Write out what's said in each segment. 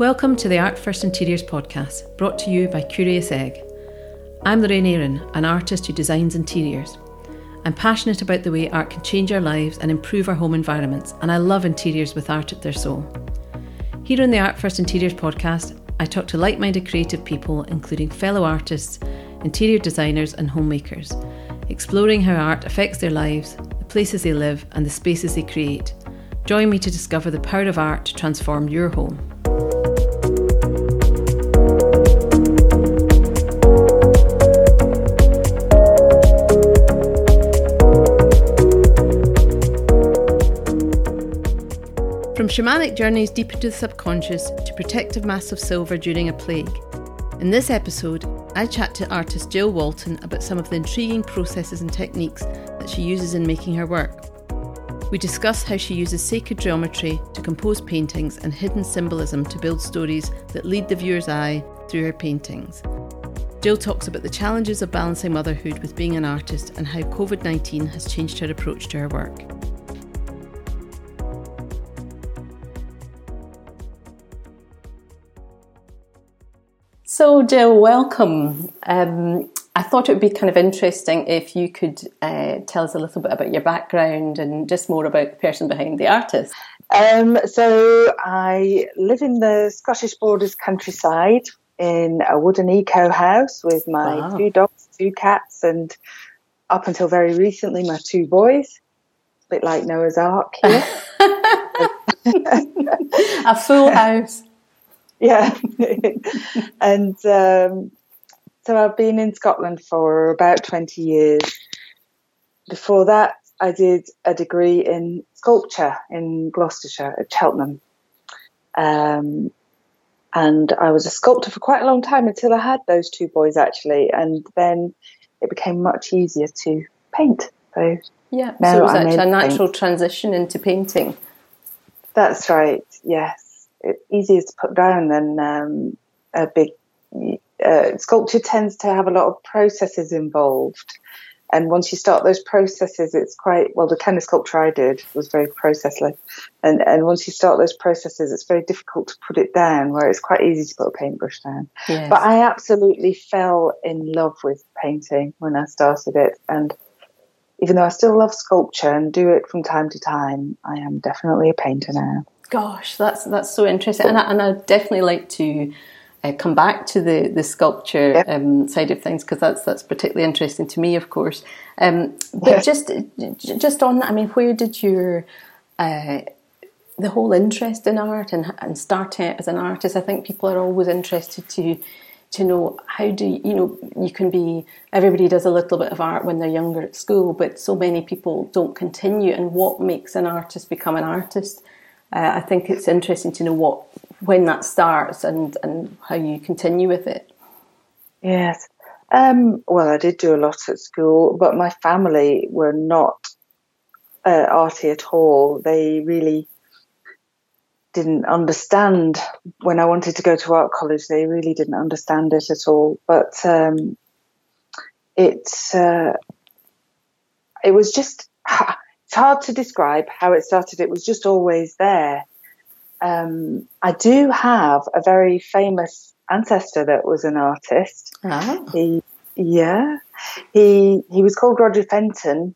Welcome to the Art First Interiors podcast, brought to you by Curious Egg. I'm Lorraine Aaron, an artist who designs interiors. I'm passionate about the way art can change our lives and improve our home environments, and I love interiors with art at their soul. Here on the Art First Interiors podcast, I talk to like minded creative people, including fellow artists, interior designers, and homemakers, exploring how art affects their lives, the places they live, and the spaces they create. Join me to discover the power of art to transform your home. Shamanic journeys deep into the subconscious to protective masks of silver during a plague. In this episode, I chat to artist Jill Walton about some of the intriguing processes and techniques that she uses in making her work. We discuss how she uses sacred geometry to compose paintings and hidden symbolism to build stories that lead the viewer's eye through her paintings. Jill talks about the challenges of balancing motherhood with being an artist and how COVID 19 has changed her approach to her work. So, Jill, welcome. Um, I thought it would be kind of interesting if you could uh, tell us a little bit about your background and just more about the person behind the artist. Um, so, I live in the Scottish Borders countryside in a wooden eco house with my wow. two dogs, two cats, and up until very recently, my two boys. A bit like Noah's Ark here. a full house. Yeah. and um, so I've been in Scotland for about 20 years. Before that, I did a degree in sculpture in Gloucestershire at Cheltenham. Um, and I was a sculptor for quite a long time until I had those two boys actually, and then it became much easier to paint. So yeah, so it was actually a natural paint. transition into painting. That's right. Yes easier to put down than um, a big uh, sculpture tends to have a lot of processes involved. And once you start those processes, it's quite well. The kind of sculpture I did was very processless, and and once you start those processes, it's very difficult to put it down. Where it's quite easy to put a paintbrush down. Yes. But I absolutely fell in love with painting when I started it, and even though I still love sculpture and do it from time to time, I am definitely a painter now. Gosh, that's that's so interesting, and I, and I definitely like to uh, come back to the the sculpture yep. um, side of things because that's that's particularly interesting to me, of course. Um, but just just on that, I mean, where did your uh, the whole interest in art and and starting as an artist? I think people are always interested to to know how do you, you know you can be everybody does a little bit of art when they're younger at school but so many people don't continue and what makes an artist become an artist uh, I think it's interesting to know what when that starts and and how you continue with it. Yes. Um, well, I did do a lot at school, but my family were not uh, arty at all. They really didn't understand when I wanted to go to art college. They really didn't understand it at all. But um, it uh, it was just it's hard to describe how it started. It was just always there. Um, I do have a very famous ancestor that was an artist. Oh. He, yeah, he he was called Roger Fenton,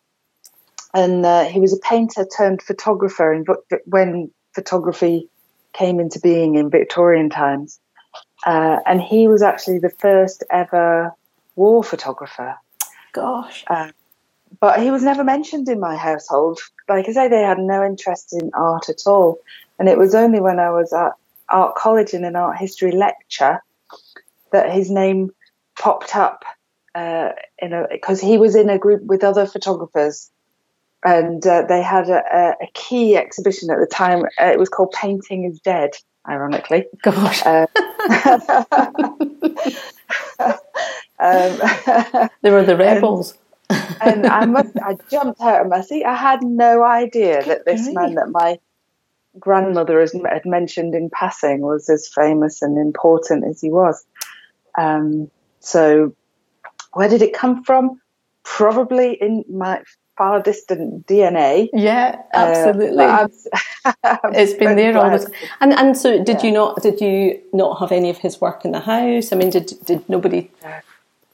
and uh, he was a painter turned photographer in, when photography came into being in Victorian times. Uh, and he was actually the first ever war photographer. Gosh. Uh, but he was never mentioned in my household. Like I say, they had no interest in art at all. And it was only when I was at art college in an art history lecture that his name popped up uh, in a because he was in a group with other photographers, and uh, they had a, a, key exhibition at the time. Uh, it was called "Painting is Dead." Ironically, gosh. Uh, um, they were the rebels and I must, I jumped out of my seat. I had no idea that this man that my grandmother has, had mentioned in passing was as famous and important as he was. Um, so, where did it come from? Probably in my far distant DNA. Yeah, absolutely. Uh, it's been there all the time. And and so did yeah. you not did you not have any of his work in the house? I mean, did did nobody?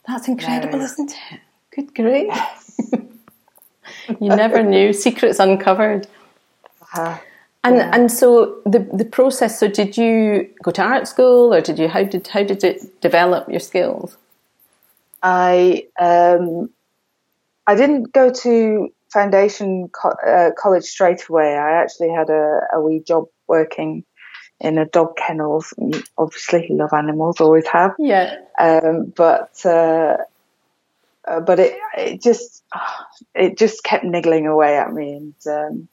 That's incredible, no. isn't it? Good grief! you never knew secrets uncovered. Uh-huh. And yeah. and so the the process. So did you go to art school, or did you how did how did it develop your skills? I um, I didn't go to foundation co- uh, college straight away. I actually had a, a wee job working in a dog kennels. Obviously, love animals, always have. Yeah. Um, but uh, uh, but it it just it just kept niggling away at me, and um,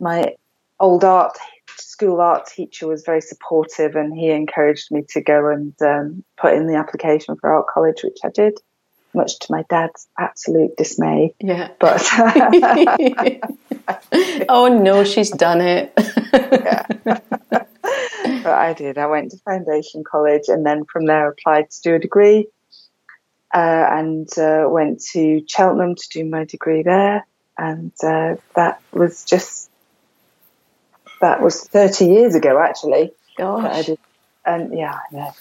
my old art school art teacher was very supportive, and he encouraged me to go and um, put in the application for art college, which I did much to my dad's absolute dismay. Yeah. But oh no, she's done it. yeah. but I did. I went to foundation college and then from there applied to do a degree. Uh, and uh, went to Cheltenham to do my degree there, and uh, that was just that was thirty years ago actually. Gosh. And yeah, yeah.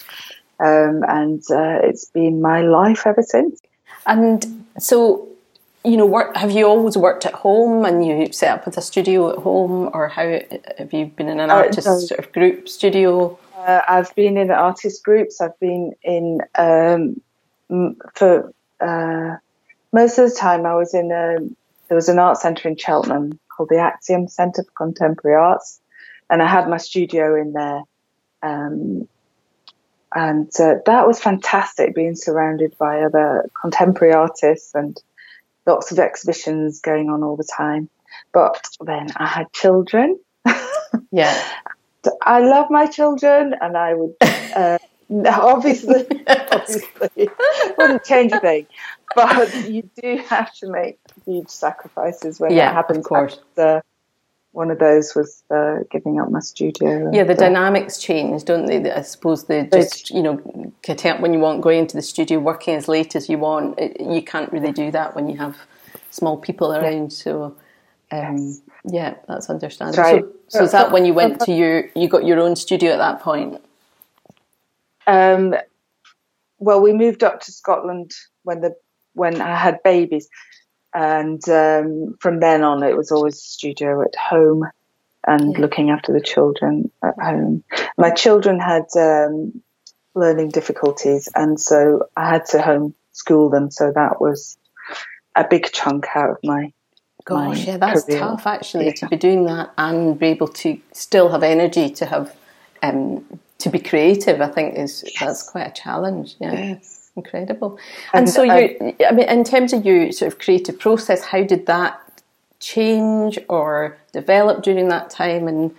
Um, and uh, it's been my life ever since. And so, you know, work, have you always worked at home and you set up with a studio at home, or how have you been in an uh, artist no. sort of group studio? Uh, I've been in artist groups. I've been in um, for uh, most of the time. I was in a there was an art centre in Cheltenham called the Axiom Centre for Contemporary Arts, and I had my studio in there. Um, and uh, that was fantastic being surrounded by other contemporary artists and lots of exhibitions going on all the time. But then I had children. yeah. I love my children and I would, uh, obviously, obviously, wouldn't change a thing. But you do have to make huge sacrifices when yeah, that happens. Of course. After, one of those was uh, giving up my studio. Yeah, the uh, dynamics change, don't they? I suppose they just, you know, up when you want going into the studio, working as late as you want, it, you can't really do that when you have small people around. Yeah. So, um, yes. yeah, that's understandable. Right. So, so, is that when you went to your, you got your own studio at that point? Um, well, we moved up to Scotland when the when I had babies. And um, from then on, it was always studio at home and yeah. looking after the children at home. My children had um, learning difficulties, and so I had to homeschool them. So that was a big chunk out of my. Gosh, yeah, that's career. tough actually yeah. to be doing that and be able to still have energy to have um, to be creative. I think is yes. that's quite a challenge. Yeah. Yes. Incredible. And, and so, you, I mean, in terms of your sort of creative process, how did that change or develop during that time? And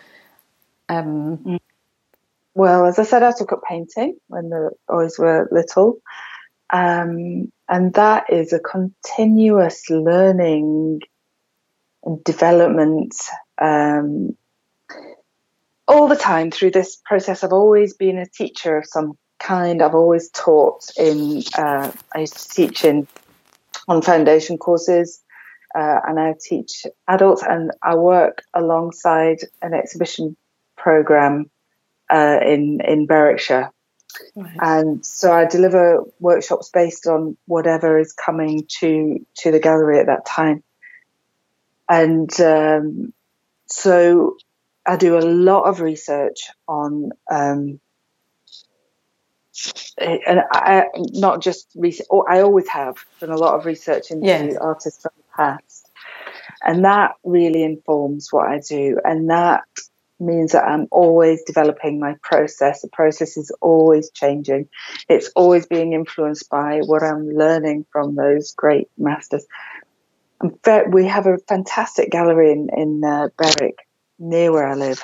um, well, as I said, I took up painting when the boys were little, um, and that is a continuous learning and development. Um, all the time through this process, I've always been a teacher of some kind. I've always taught in, uh, I used to teach in on foundation courses, uh, and I teach adults, and I work alongside an exhibition program uh, in in Berwickshire. Right. And so I deliver workshops based on whatever is coming to to the gallery at that time. And um, so I do a lot of research on um, and I not just research. I always have done a lot of research into yes. artists from the past, and that really informs what I do, and that means that I'm always developing my process. The process is always changing. It's always being influenced by what I'm learning from those great masters. we have a fantastic gallery in, in uh, Berwick near where I live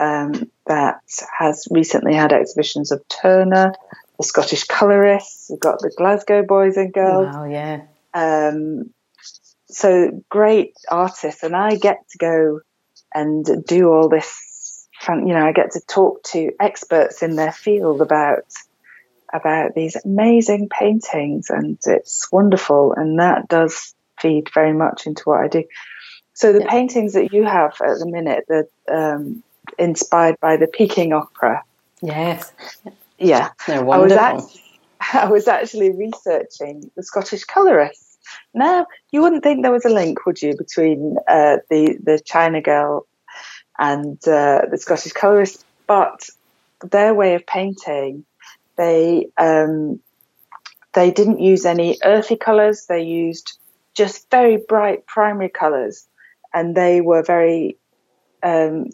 um, that has recently had exhibitions of Turner, the Scottish colorists. We've got the Glasgow boys and girls. Wow, yeah. Um, so great artists, and I get to go and do all this. Fun, you know, I get to talk to experts in their field about about these amazing paintings, and it's wonderful. And that does feed very much into what I do. So the yeah. paintings that you have at the minute, that um, inspired by the Peking opera. Yes. Yeah. They're wonderful. I was, actually, I was actually researching the Scottish colorists. Now, you wouldn't think there was a link, would you, between uh, the the China girl and uh, the Scottish colorists? But their way of painting, they um, they didn't use any earthy colours. They used just very bright primary colours, and they were very um,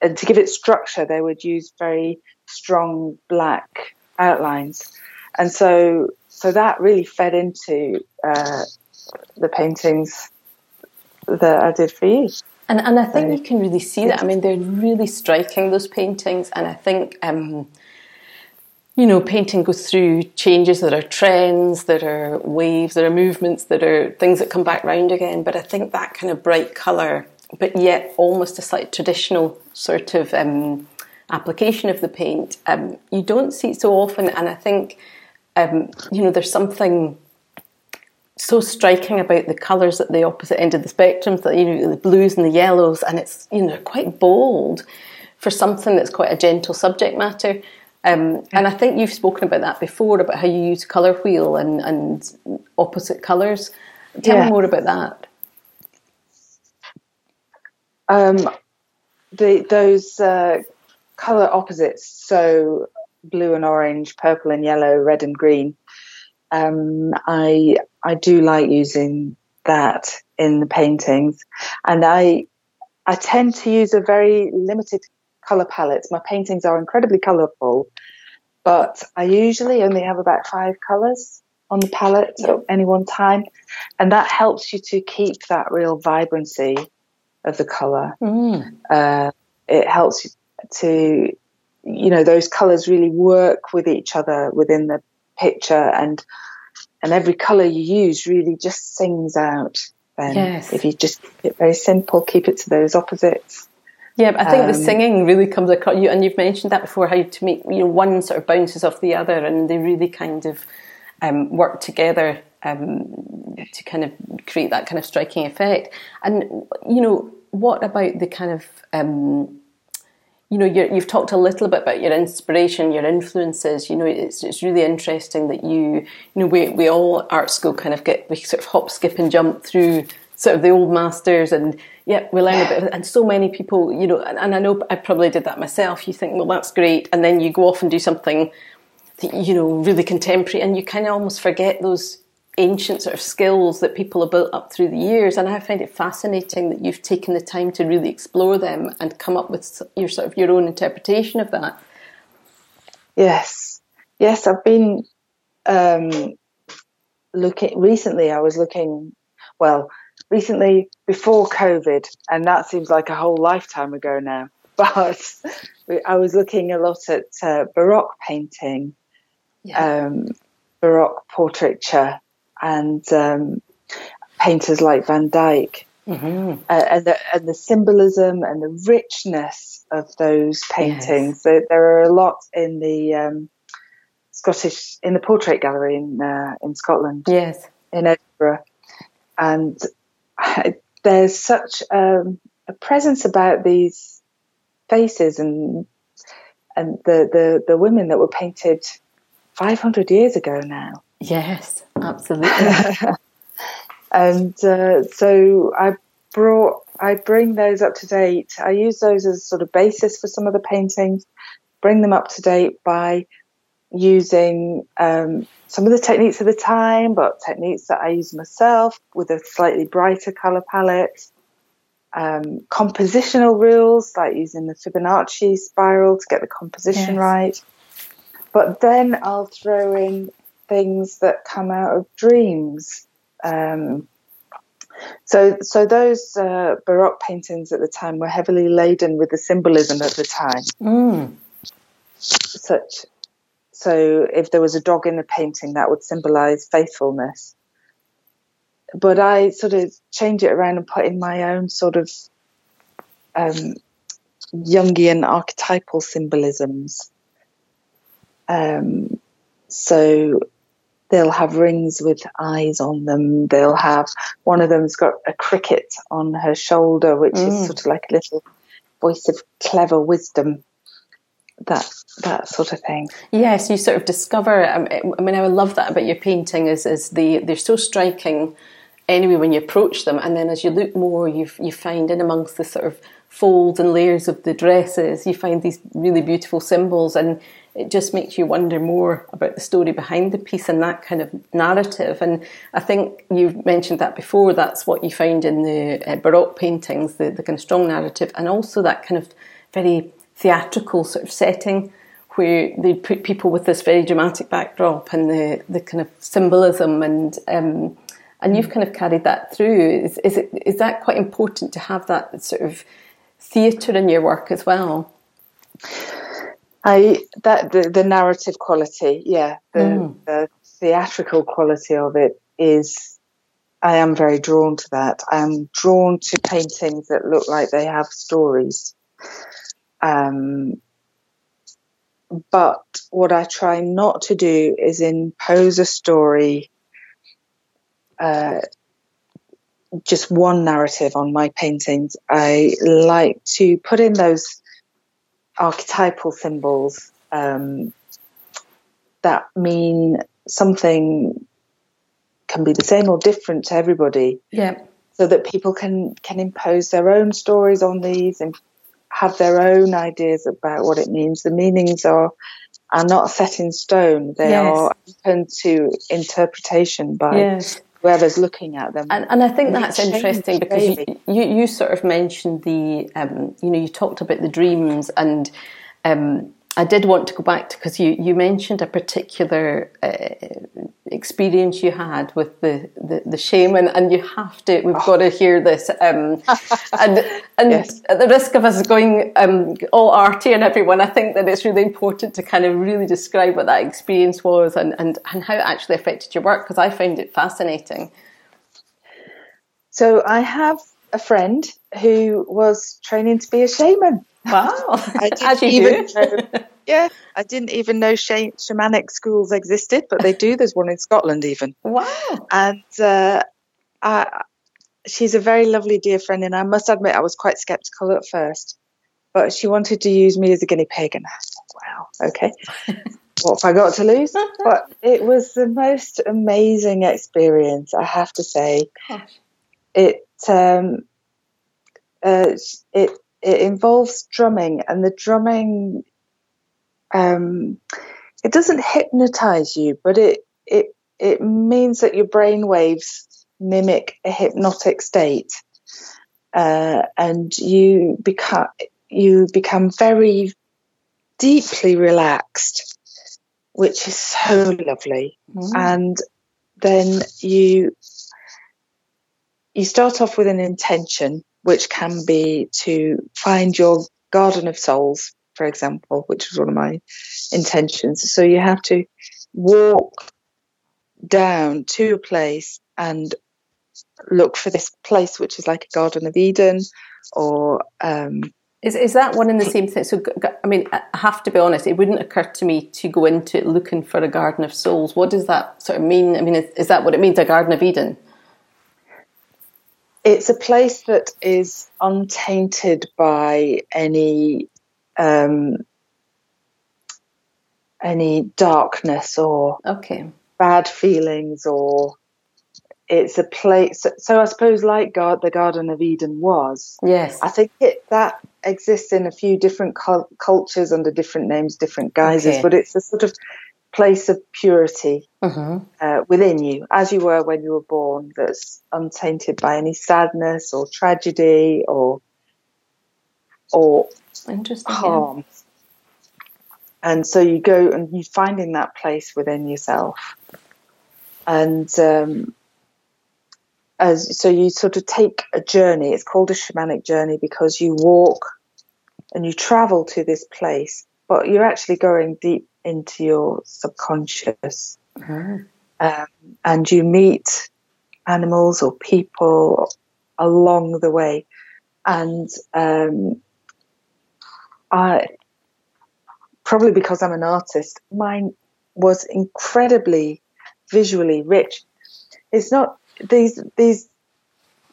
and to give it structure, they would use very strong black outlines, and so so that really fed into uh, the paintings that I did for you. And and I think you can really see that. I mean, they're really striking those paintings, and I think. Um, you know, painting goes through changes that are trends, that are waves, that are movements, that are things that come back round again. But I think that kind of bright colour, but yet almost a slightly traditional sort of um, application of the paint, um, you don't see it so often. And I think, um, you know, there's something so striking about the colours at the opposite end of the spectrum, that you know, the blues and the yellows, and it's you know quite bold for something that's quite a gentle subject matter. Um, and I think you've spoken about that before about how you use colour wheel and, and opposite colours. Tell yeah. me more about that. Um, the, those uh, colour opposites, so blue and orange, purple and yellow, red and green. Um, I I do like using that in the paintings, and I I tend to use a very limited color palette. My paintings are incredibly colorful, but I usually only have about five colors on the palette at any one time. And that helps you to keep that real vibrancy of the color. Mm. Uh, it helps you to, you know, those colors really work with each other within the picture and, and every color you use really just sings out. Then yes. if you just keep it very simple, keep it to those opposites. Yeah, but I think um, the singing really comes across you, and you've mentioned that before. How to make you know one sort of bounces off the other, and they really kind of um, work together um, to kind of create that kind of striking effect. And you know, what about the kind of um, you know, you have talked a little bit about your inspiration, your influences. You know, it's it's really interesting that you, you know, we we all art school kind of get we sort of hop, skip, and jump through sort of the old masters and yeah, we learn a bit. And so many people, you know, and, and, I know I probably did that myself. You think, well, that's great. And then you go off and do something, you know, really contemporary and you kind of almost forget those ancient sort of skills that people have built up through the years. And I find it fascinating that you've taken the time to really explore them and come up with your sort of your own interpretation of that. Yes. Yes, I've been um, looking recently. I was looking, well, recently before COVID, and that seems like a whole lifetime ago now. But I was looking a lot at uh, Baroque painting, yeah. um, Baroque portraiture, and um, painters like Van Dyck, mm-hmm. uh, and, the, and, the, symbolism and the richness of those paintings. Yes. There, there, are a lot in the um, Scottish in the Portrait Gallery in uh, in Scotland. Yes, in Edinburgh, and there's such um, a presence about these faces and and the, the, the women that were painted 500 years ago now. Yes, absolutely. and uh, so I brought, I bring those up to date. I use those as sort of basis for some of the paintings, bring them up to date by using um, some of the techniques of the time, but techniques that I use myself with a slightly brighter color palette. Um, compositional rules like using the Fibonacci spiral to get the composition yes. right. But then I'll throw in things that come out of dreams. Um, so, so those uh, Baroque paintings at the time were heavily laden with the symbolism of the time. Mm. Such so if there was a dog in the painting, that would symbolize faithfulness. But I sort of change it around and put in my own sort of um, Jungian archetypal symbolisms. Um, so they'll have rings with eyes on them. They'll have one of them's got a cricket on her shoulder, which mm. is sort of like a little voice of clever wisdom. That that sort of thing. Yes, you sort of discover. Um, I mean, I love that about your painting. Is is the they're so striking anyway when you approach them, and then as you look more, you you find in amongst the sort of folds and layers of the dresses, you find these really beautiful symbols, and it just makes you wonder more about the story behind the piece and that kind of narrative. And I think you've mentioned that before. That's what you find in the uh, Baroque paintings, the, the kind of strong narrative, and also that kind of very theatrical sort of setting where they put people with this very dramatic backdrop and the, the kind of symbolism and um, and you've kind of carried that through. Is, is it is that quite important to have that sort of theatre in your work as well? I that the, the narrative quality, yeah, the, mm. the theatrical quality of it is. I am very drawn to that. I am drawn to paintings that look like they have stories. Um, but what I try not to do is impose a story, uh, just one narrative on my paintings. I like to put in those archetypal symbols um, that mean something can be the same or different to everybody. Yeah. So that people can can impose their own stories on these and have their own ideas about what it means. The meanings are are not set in stone. They yes. are open to interpretation by yes. whoever's looking at them. And, and I think and that's interesting because you, you, you, sort of mentioned the, um, you know, you talked about the dreams and um, I did want to go back to because you, you mentioned a particular uh, experience you had with the, the, the, shaman, and you have to. We've oh. got to hear this. Um, and and yes. at the risk of us going um, all arty and everyone, I think that it's really important to kind of really describe what that experience was and and, and how it actually affected your work because I found it fascinating. So I have a friend who was training to be a shaman. Wow. I you even. Know, yeah, I didn't even know sh- shamanic schools existed, but they do. There's one in Scotland even. Wow. And uh, I, she's a very lovely dear friend, and I must admit I was quite skeptical at first, but she wanted to use me as a guinea pig, and I thought, wow, okay. what have I got to lose? but it was the most amazing experience, I have to say. Gosh. It um, uh, it it involves drumming, and the drumming um, it doesn't hypnotize you, but it it it means that your brain waves mimic a hypnotic state, uh, and you become you become very deeply relaxed, which is so lovely. Mm. And then you you start off with an intention which can be to find your garden of souls, for example, which was one of my intentions. So you have to walk down to a place and look for this place which is like a Garden of Eden or. Um, is, is that one in the same thing? So, I mean, I have to be honest, it wouldn't occur to me to go into it looking for a Garden of Souls. What does that sort of mean? I mean, is, is that what it means, a Garden of Eden? It's a place that is untainted by any um, any darkness or okay. bad feelings or it's a place so i suppose like God, the garden of eden was yes i think it that exists in a few different cultures under different names different guises okay. but it's a sort of place of purity mm-hmm. uh, within you, as you were when you were born, that's untainted by any sadness or tragedy or or harm. Yeah. And so you go and you find in that place within yourself, and um, as so you sort of take a journey. It's called a shamanic journey because you walk and you travel to this place, but you're actually going deep into your subconscious. Mm-hmm. Um, and you meet animals or people along the way. And um, I, probably because I'm an artist, mine was incredibly visually rich. It's not these these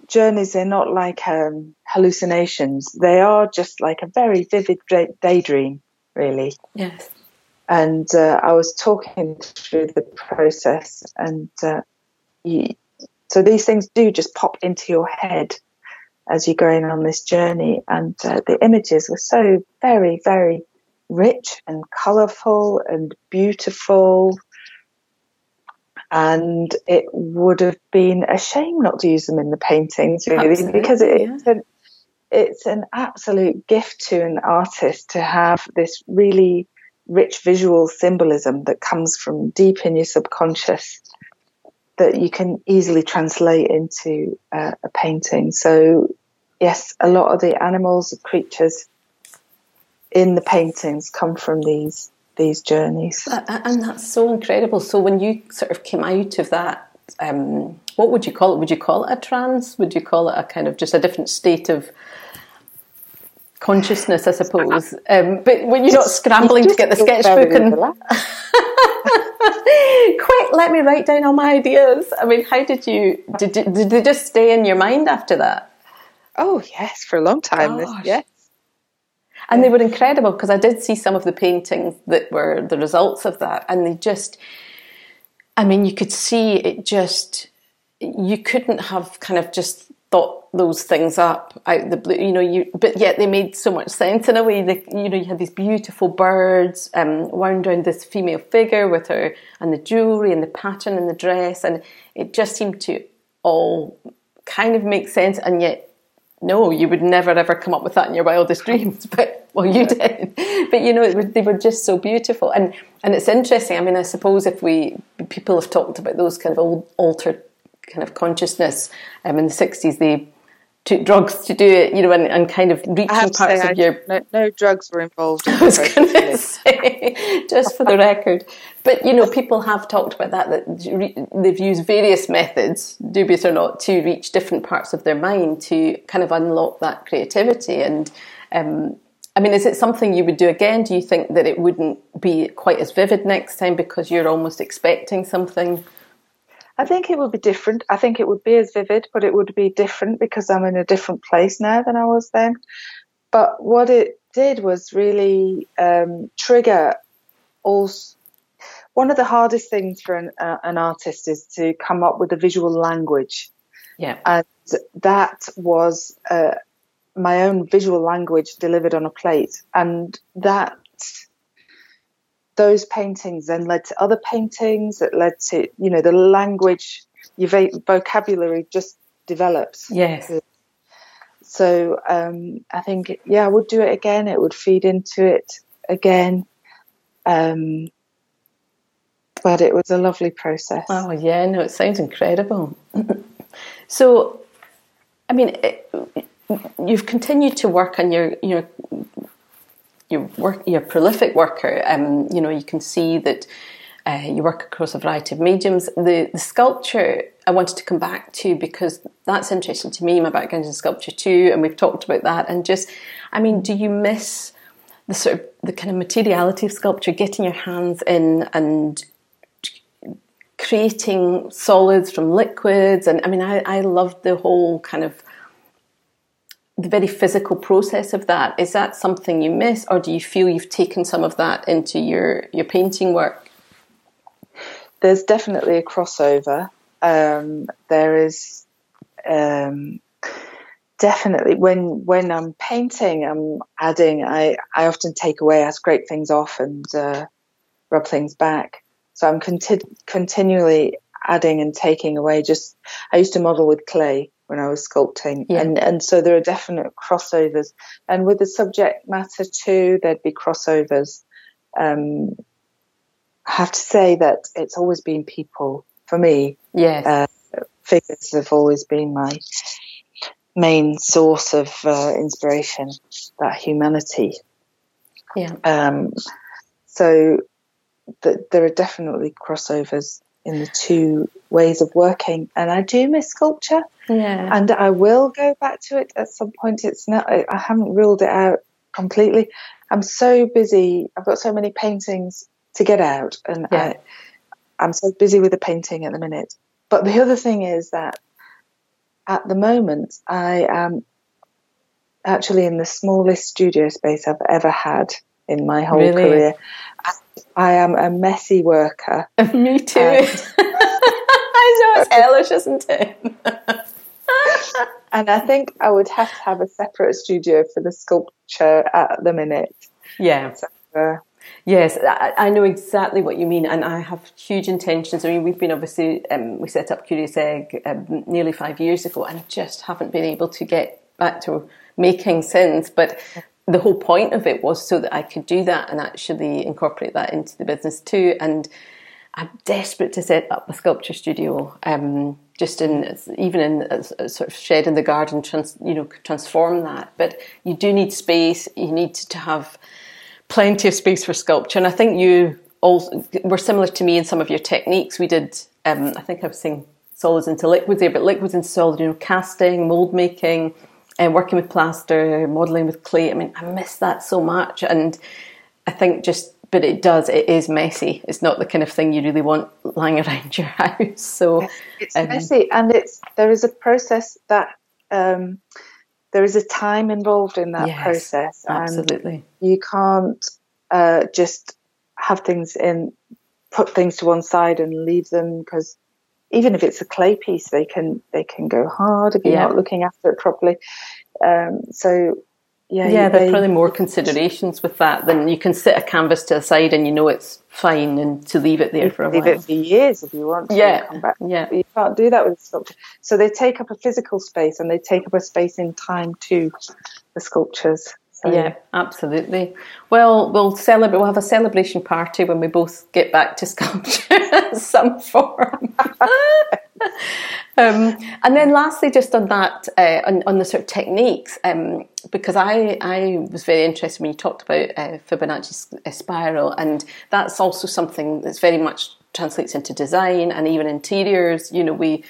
journeys. They're not like um, hallucinations. They are just like a very vivid daydream, really. Yes. And uh, I was talking through the process, and uh, you, so these things do just pop into your head as you're going on this journey. And uh, the images were so very, very rich and colourful and beautiful. And it would have been a shame not to use them in the paintings, really, Absolutely, because it, yeah. it's, an, it's an absolute gift to an artist to have this really rich visual symbolism that comes from deep in your subconscious that you can easily translate into uh, a painting. So, yes, a lot of the animals, creatures in the paintings come from these these journeys. And that's so incredible. So, when you sort of came out of that, um, what would you call it? Would you call it a trance? Would you call it a kind of just a different state of consciousness, I suppose? Um, but when you're not scrambling to get the sketchbook and quick, let me write down all my ideas. I mean, how did you, did, did they just stay in your mind after that? Oh, yes, for a long time. Yes. And they were incredible because I did see some of the paintings that were the results of that, and they just, I mean, you could see it just, you couldn't have kind of just thought those things up out the blue, you know, you, but yet they made so much sense in a way that, you know, you had these beautiful birds, um, wound around this female figure with her and the jewelry and the pattern and the dress. And it just seemed to all kind of make sense. And yet, no, you would never ever come up with that in your wildest dreams. But, well, you did. But, you know, they were just so beautiful. And, and it's interesting. I mean, I suppose if we, people have talked about those kind of old, altered kind of consciousness. Um, in the 60s, they took drugs to do it, you know, and, and kind of reaching parts of I, your. No, no, drugs were involved. In I was going to say, just for the record. But, you know, people have talked about that, that they've used various methods, dubious or not, to reach different parts of their mind to kind of unlock that creativity. And, um, I mean, is it something you would do again? Do you think that it wouldn't be quite as vivid next time because you're almost expecting something? I think it would be different. I think it would be as vivid, but it would be different because I'm in a different place now than I was then. But what it did was really um, trigger all. One of the hardest things for an, uh, an artist is to come up with a visual language. Yeah. And that was uh, my own visual language delivered on a plate. And that those paintings then led to other paintings that led to you know the language your vocabulary just develops. Yes. So um, i think yeah i would do it again. It would feed into it again. Um, but it was a lovely process. Oh yeah no it sounds incredible. So i mean it, you've continued to work on your your you're work, you're a prolific worker. Um, you know, you can see that uh, you work across a variety of mediums. The, the sculpture I wanted to come back to because that's interesting to me. My background is in sculpture too, and we've talked about that. And just, I mean, do you miss the sort of the kind of materiality of sculpture, getting your hands in and creating solids from liquids? And I mean, I, I love the whole kind of the very physical process of that is that something you miss or do you feel you've taken some of that into your your painting work? There's definitely a crossover. Um, there is um, definitely when when i'm painting i'm adding i i often take away i scrape things off and uh, rub things back. So i'm conti- continually adding and taking away. Just i used to model with clay when I was sculpting. Yeah. And, and so there are definite crossovers. And with the subject matter too, there'd be crossovers. Um, I have to say that it's always been people for me. Yes. Uh, figures have always been my main source of uh, inspiration, that humanity. Yeah. Um, so th- there are definitely crossovers in the two ways of working. And I do miss sculpture. Yeah. And I will go back to it at some point. It's not, I haven't ruled it out completely. I'm so busy. I've got so many paintings to get out. And yeah. I, I'm so busy with the painting at the minute. But the other thing is that at the moment, I am actually in the smallest studio space I've ever had in my whole really? career. I, I, am a messy worker. Me too. I know it's hellish, isn't it? and I think I would have to have a separate studio for the sculpture at the minute. Yeah. So, uh, Yes, I, know exactly what you mean, and I have huge intentions. I mean, we've been obviously um, we set up Curious Egg um, nearly five years ago, and just haven't been able to get back to making since. But the whole point of it was so that I could do that and actually incorporate that into the business too. And I'm desperate to set up a sculpture studio, um, just in even in a, a, sort of shed in the garden, trans, you know, transform that. But you do need space. You need to have plenty of space for sculpture. And I think you all were similar to me in some of your techniques. We did, um, I think I was saying solids into liquids there, but liquids into solid, you know, casting, mold making, and working with plaster, modelling with clay. I mean, I miss that so much. And I think just, but it does, it is messy. It's not the kind of thing you really want lying around your house. So it's um, messy and it's, there is a process that, um, there is a time involved in that yes, process. Absolutely. you can't uh, just have things in, put things to one side and leave them because even if it's a clay piece, they can they can go hard if you're yeah. not looking after it properly. Um, so yeah, yeah, there's probably more considerations with that than you can sit a canvas to the side and you know it's fine and to leave it there for a leave while. Leave it for years if you want to yeah, come back. Yeah. But you can't do that with a sculpture. So they take up a physical space and they take up a space in time too, the sculptures. So, yeah, absolutely. Well, we'll celebrate. We'll have a celebration party when we both get back to sculpture in some form. um, and then, lastly, just on that, uh, on, on, the sort of techniques, um, because I I was very interested when you talked about uh, Fibonacci uh, spiral, and that's also something that's very much translates into design and even interiors. You know, we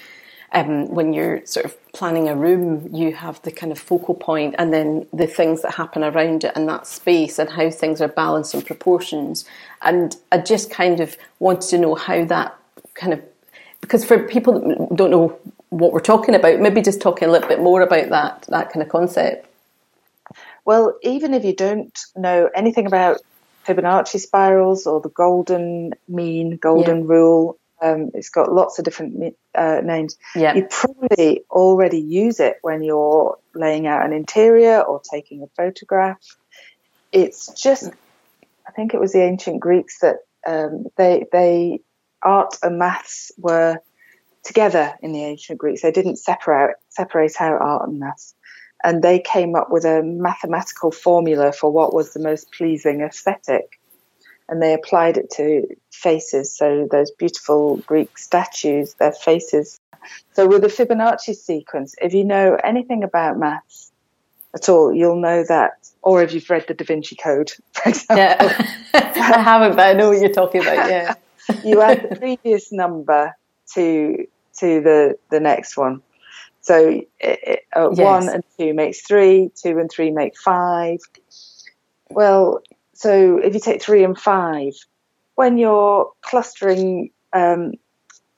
um, when you're sort of planning a room, you have the kind of focal point and then the things that happen around it and that space and how things are balanced and proportions. And I just kind of wanted to know how that kind of, because for people that don't know what we're talking about, maybe just talking a little bit more about that, that kind of concept. Well, even if you don't know anything about Fibonacci spirals or the golden mean, golden yeah. rule, um, it's got lots of different uh, names. Yeah. You probably already use it when you're laying out an interior or taking a photograph. It's just, I think it was the ancient Greeks that um, they they art and maths were together in the ancient Greeks. They didn't separate separate out art and maths, and they came up with a mathematical formula for what was the most pleasing aesthetic and they applied it to faces. So those beautiful Greek statues, their faces. So with the Fibonacci sequence, if you know anything about maths at all, you'll know that, or if you've read the Da Vinci Code, for example. Yeah. I haven't, but I know what you're talking about. Yeah. you add the previous number to to the the next one. So it, uh, yes. one and two makes three, two and three make five. Well, so if you take three and five, when you're clustering um,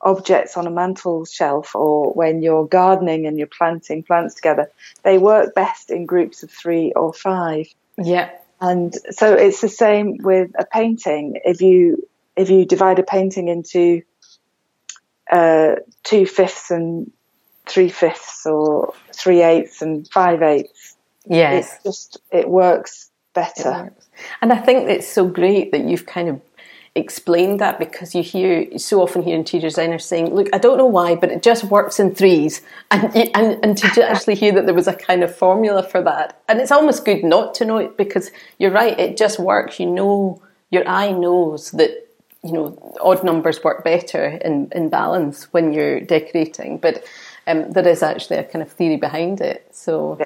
objects on a mantel shelf or when you're gardening and you're planting plants together, they work best in groups of three or five. Yeah. And so it's the same with a painting. If you if you divide a painting into uh, two fifths and three fifths or three eighths and five eighths, yes, it just it works better. And I think it's so great that you've kind of explained that because you hear you so often hear interior designers saying, "Look, I don't know why, but it just works in threes. And and and to actually hear that there was a kind of formula for that, and it's almost good not to know it because you're right, it just works. You know, your eye knows that you know odd numbers work better in in balance when you're decorating, but um, there is actually a kind of theory behind it. So,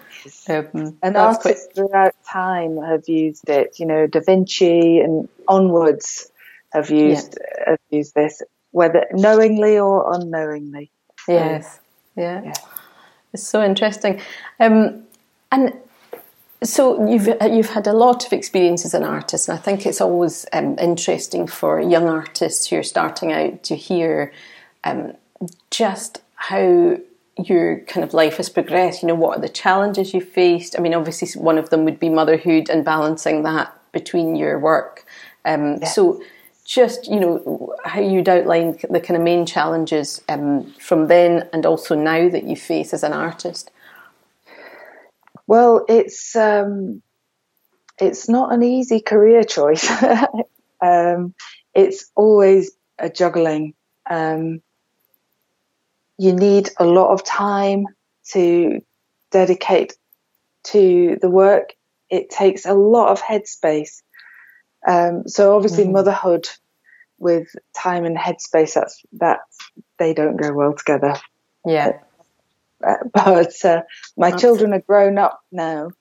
um, and artists quite... throughout time have used it. You know, Da Vinci and onwards have used yeah. have used this, whether knowingly or unknowingly. Yes, yeah. yeah. It's so interesting. Um, and So you've you've had a lot of experience as an artist, and I think it's always um, interesting for young artists who are starting out to hear um, just how your kind of life has progressed. You know, what are the challenges you faced? I mean, obviously, one of them would be motherhood and balancing that between your work. Um, yeah. So, just you know, how you'd outline the kind of main challenges um, from then and also now that you face as an artist. Well, it's um, it's not an easy career choice. um, it's always a juggling. Um, you need a lot of time to dedicate to the work. It takes a lot of headspace. Um, so obviously, mm. motherhood with time and headspace that's that they don't go well together. Yeah. but uh, my children are grown up now,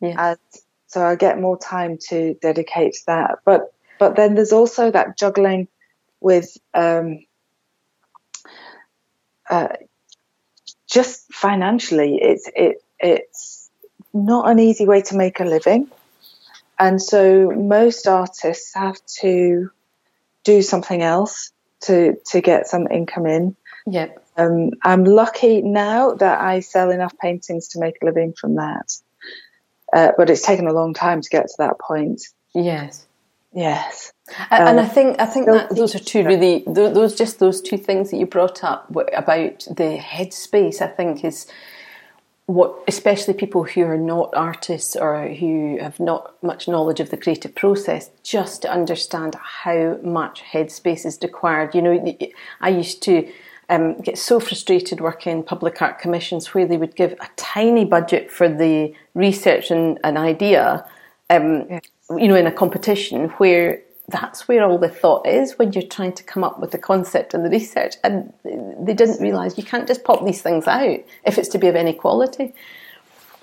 yeah. and so I get more time to dedicate to that. But but then there's also that juggling with um, uh, just financially. It's it it's not an easy way to make a living, and so most artists have to do something else to to get some income in. Yep. Um, I'm lucky now that I sell enough paintings to make a living from that. Uh, but it's taken a long time to get to that point. Yes. Yes. And, uh, I think I think that those are two really those just those two things that you brought up about the headspace. I think is what especially people who are not artists or who have not much knowledge of the creative process just to understand how much headspace is required. You know, I used to um, get so frustrated working public art commissions where they would give a tiny budget for the research and an idea, um, yes. You know, in a competition where that's where all the thought is when you're trying to come up with the concept and the research. And they didn't realise you can't just pop these things out if it's to be of any quality.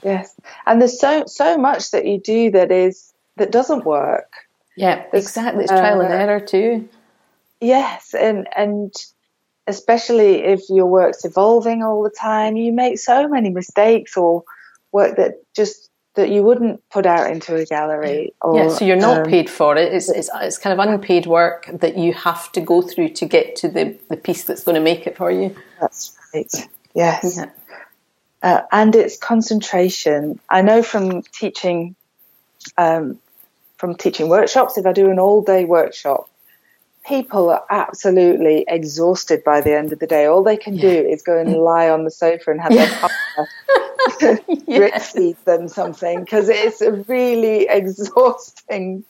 Yes, and there's so so much that you do that is that doesn't work. Yeah, there's, exactly. It's trial uh, and error too. Yes, and and especially if your work's evolving all the time, you make so many mistakes or work that just that you wouldn't put out into a gallery. Or, yeah, so you're not um, paid for it. It's, it's, it's kind of unpaid work that you have to go through to get to the, the piece that's going to make it for you. That's right. Yes. Yeah. Uh, and it's concentration. I know from teaching, um, from teaching workshops, if I do an all day workshop, people are absolutely exhausted by the end of the day. All they can yeah. do is go and lie on the sofa and have yeah. their partner drip feed them something because it's a really exhausting.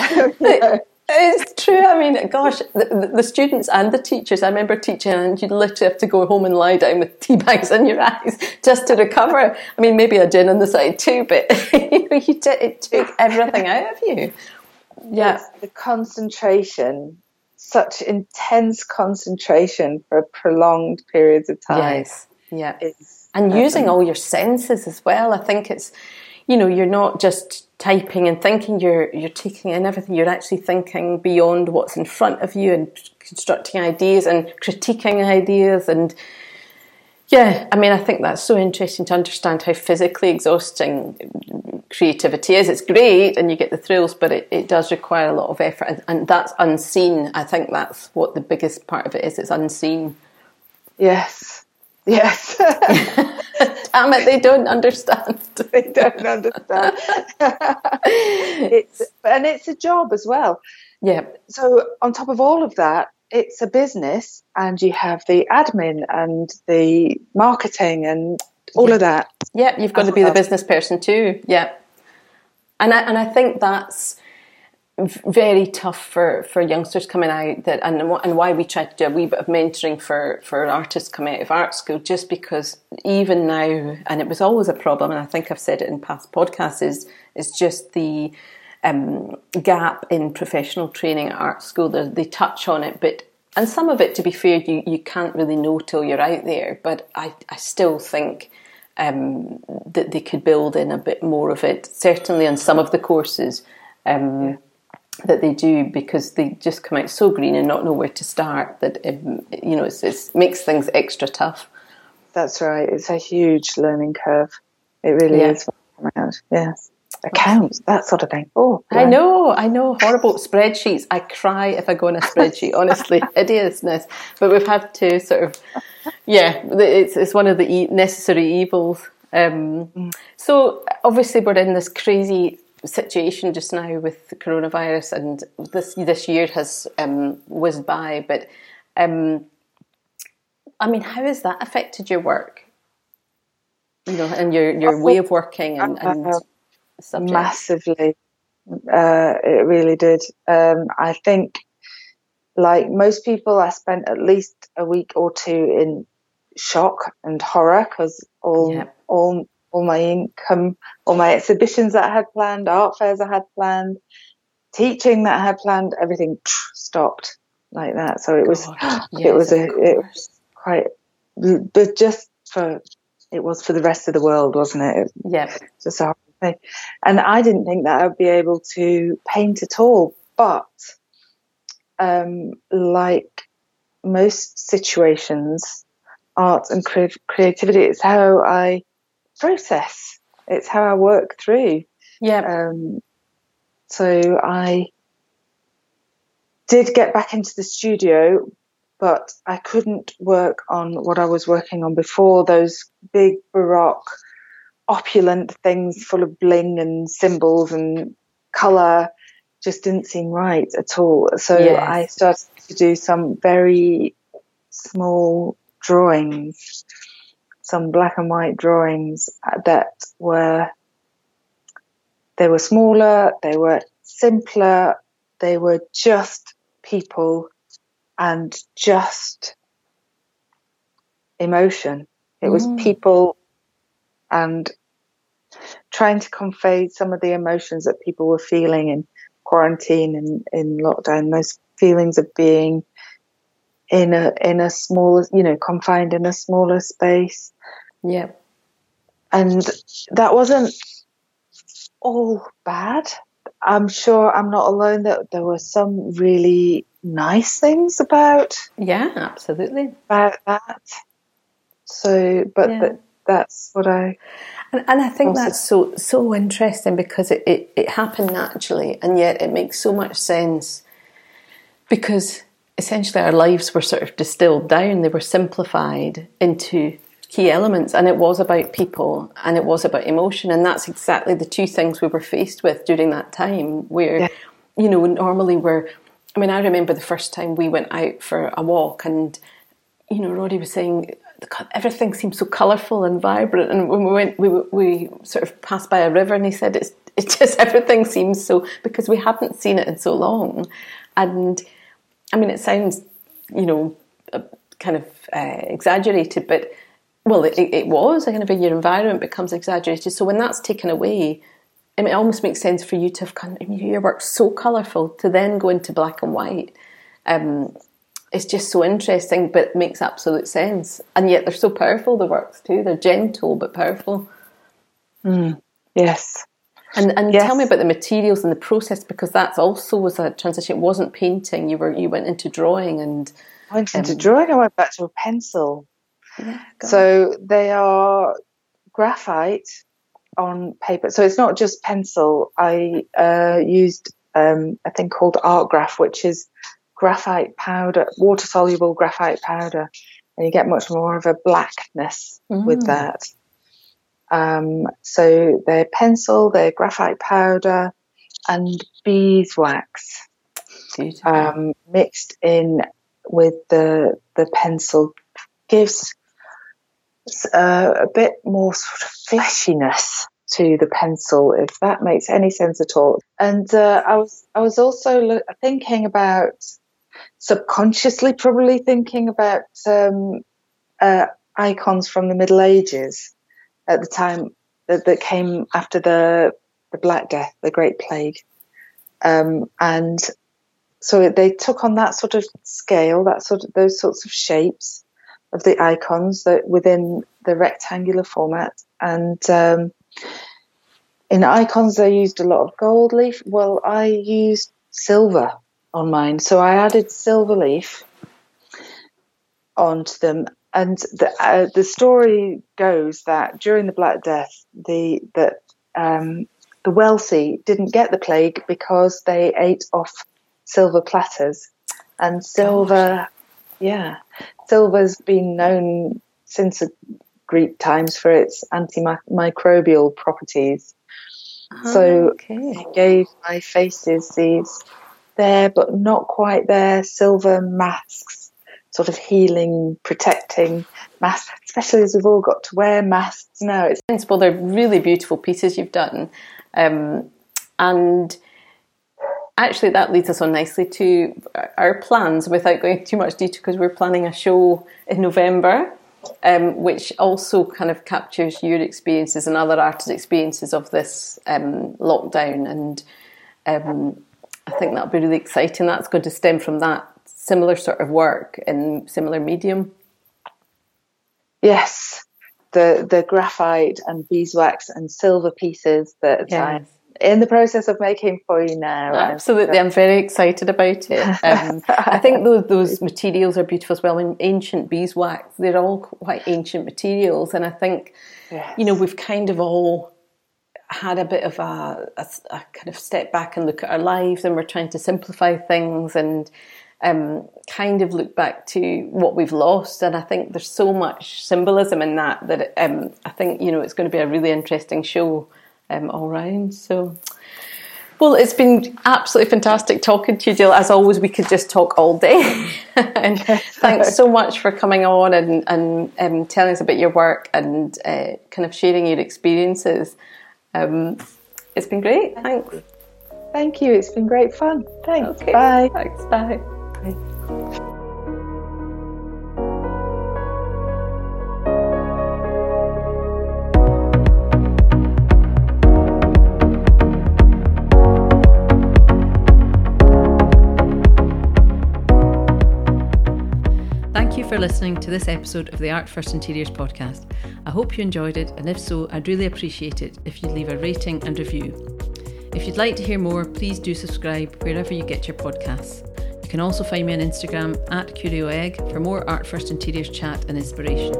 It's true. I mean, gosh, the, the, students and the teachers. I remember teaching, and you'd literally have to go home and lie down with tea bags in your eyes just to recover. I mean, maybe a gin on the side too, but you know, you t- it took everything out of you yeah the concentration such intense concentration for prolonged periods of time yes yeah is, and using all your senses as well i think it's you know you're not just typing and thinking you're you're taking in everything you're actually thinking beyond what's in front of you and constructing ideas and critiquing ideas and yeah, I mean, I think that's so interesting to understand how physically exhausting creativity is. It's great and you get the thrills, but it, it does require a lot of effort, and, and that's unseen. I think that's what the biggest part of it is. It's unseen. Yes, yes. Damn it, they don't understand. they don't understand. it's and it's a job as well. Yeah. So on top of all of that, it's a business and you have the admin and the marketing and all yeah. of that. Yeah, you've got to be the business person too. Yeah. And I, and I think that's very tough for, for youngsters coming out that and and why we try to do a wee bit of mentoring for, for artists coming out of art school just because even now and it was always a problem and I think I've said it in past podcasts is is just the um, gap in professional training at art school. They, they touch on it, but and some of it, to be fair, you, you can't really know till you're out there. But I, I still think um, that they could build in a bit more of it, certainly on some of the courses um, yeah. That they do, because they just come out so green and not know where to start that um, you know it makes things extra tough. That's right. It's a huge learning curve. It really yeah. is. Yes. Accounts, that sort of thing. Oh, I know, I know. Horrible spreadsheets. I cry if I go on a spreadsheet. honestly, hideousness. But we've had to sort of, yeah, it's it's one of the necessary evils. Um, mm. So obviously, we're in this crazy situation just now with the coronavirus, and this this year has um, whizzed by. But um, I mean, how has that affected your work? You know, and your your way of working and, and uh, massively. Uh, it really did. Um, I think, like most people, I spent at least a week or two in shock and horror because all yeah. all all my income, all my exhibitions that I had planned, art fairs I had planned, teaching that I had planned, everything stopped like that. So it was yes, it was a it was quite but just for it was for the rest of the world, wasn't it? Yeah. Just a thing. And I didn't think that I'd be able to paint at all. But um, like most situations, art and creativity, it's how I process. It's how I work through. Yeah. Um, so I did get back into the studio, but I couldn't work on what I was working on before those big baroque, opulent things full of bling and symbols and colour just didn't seem right at all. So yes. I started to do some very small drawings, some black and white drawings that were they were smaller, they were simpler, they were just people and just emotion. It was mm. people and trying to convey some of the emotions that people were feeling in quarantine and in lockdown, those feelings of being in a in a smaller, you know, confined in a smaller space. Yeah. And that wasn't all bad. I'm sure I'm not alone that there were some really nice things about. Yeah, absolutely. About that. So, but yeah. that, that's what I. And, and I think also, that's so so interesting because it, it, it happened naturally, and yet it makes so much sense because essentially our lives were sort of distilled down. They were simplified into key elements and it was about people and it was about emotion and that's exactly the two things we were faced with during that time where yeah. you know normally we're I mean I remember the first time we went out for a walk and you know Roddy was saying everything seems so colourful and vibrant and when we went we we sort of passed by a river and he said it's it's just everything seems so because we hadn't seen it in so long and I mean it sounds you know kind of uh, exaggerated but well, it, it was kind of your environment becomes exaggerated. So when that's taken away, I mean, it almost makes sense for you to have kind of, your work so colourful to then go into black and white. Um, it's just so interesting, but it makes absolute sense. And yet they're so powerful. The works too. They're gentle but powerful. Mm, yes. And and yes. tell me about the materials and the process because that also was a transition. It wasn't painting. You were you went into drawing and. I went into um, drawing. I went back to a pencil so they are graphite on paper. So it's not just pencil. I uh, used um, a thing called ArtGraf, which is graphite powder, water soluble graphite powder, and you get much more of a blackness mm. with that. Um, so they're pencil, they're graphite powder, and beeswax um, mixed in with the the pencil gives uh, a bit more sort of fleshiness to the pencil, if that makes any sense at all. And uh, I was I was also lo- thinking about subconsciously, probably thinking about um, uh, icons from the Middle Ages at the time that, that came after the the Black Death, the Great Plague, um, and so they took on that sort of scale, that sort of those sorts of shapes, of the icons that within the rectangular format. And um, in icons, they used a lot of gold leaf. Well, I used silver on mine, so I added silver leaf onto them. And the uh, the story goes that during the Black Death, the that um, the wealthy didn't get the plague because they ate off silver platters, and silver, Gosh. yeah, silver's been known since Greek times for its antimicrobial properties. Oh, so okay. I gave my faces these there, but not quite there, silver masks, sort of healing, protecting masks, especially as we've all got to wear masks now. It's well, they're really beautiful pieces you've done. Um, and actually, that leads us on nicely to our plans without going too much detail because we're planning a show in November. Um, which also kind of captures your experiences and other artists' experiences of this um, lockdown. And um, I think that'll be really exciting. That's going to stem from that similar sort of work in similar medium. Yes, the the graphite and beeswax and silver pieces that yes. I'm in the process of making for you now. Absolutely, I'm very excited about it. Um, I think those those materials are beautiful as well. In ancient beeswax, they're all quite ancient materials, and I think yes. you know we've kind of all had a bit of a, a, a, kind of step back and look at our lives, and we're trying to simplify things and um, kind of look back to what we've lost. And I think there's so much symbolism in that that um, I think you know it's going to be a really interesting show um, all round. So. Well, it's been absolutely fantastic talking to you, Jill. As always, we could just talk all day. and thanks so much for coming on and, and um, telling us about your work and uh, kind of sharing your experiences. Um, it's been great. Thanks. Thank you. It's been great fun. Thanks. Okay. Bye. Thanks. Bye. Bye. for listening to this episode of the Art First Interiors podcast. I hope you enjoyed it, and if so, I'd really appreciate it if you'd leave a rating and review. If you'd like to hear more, please do subscribe wherever you get your podcasts. You can also find me on Instagram at CurioEgg for more Art First Interiors chat and inspiration.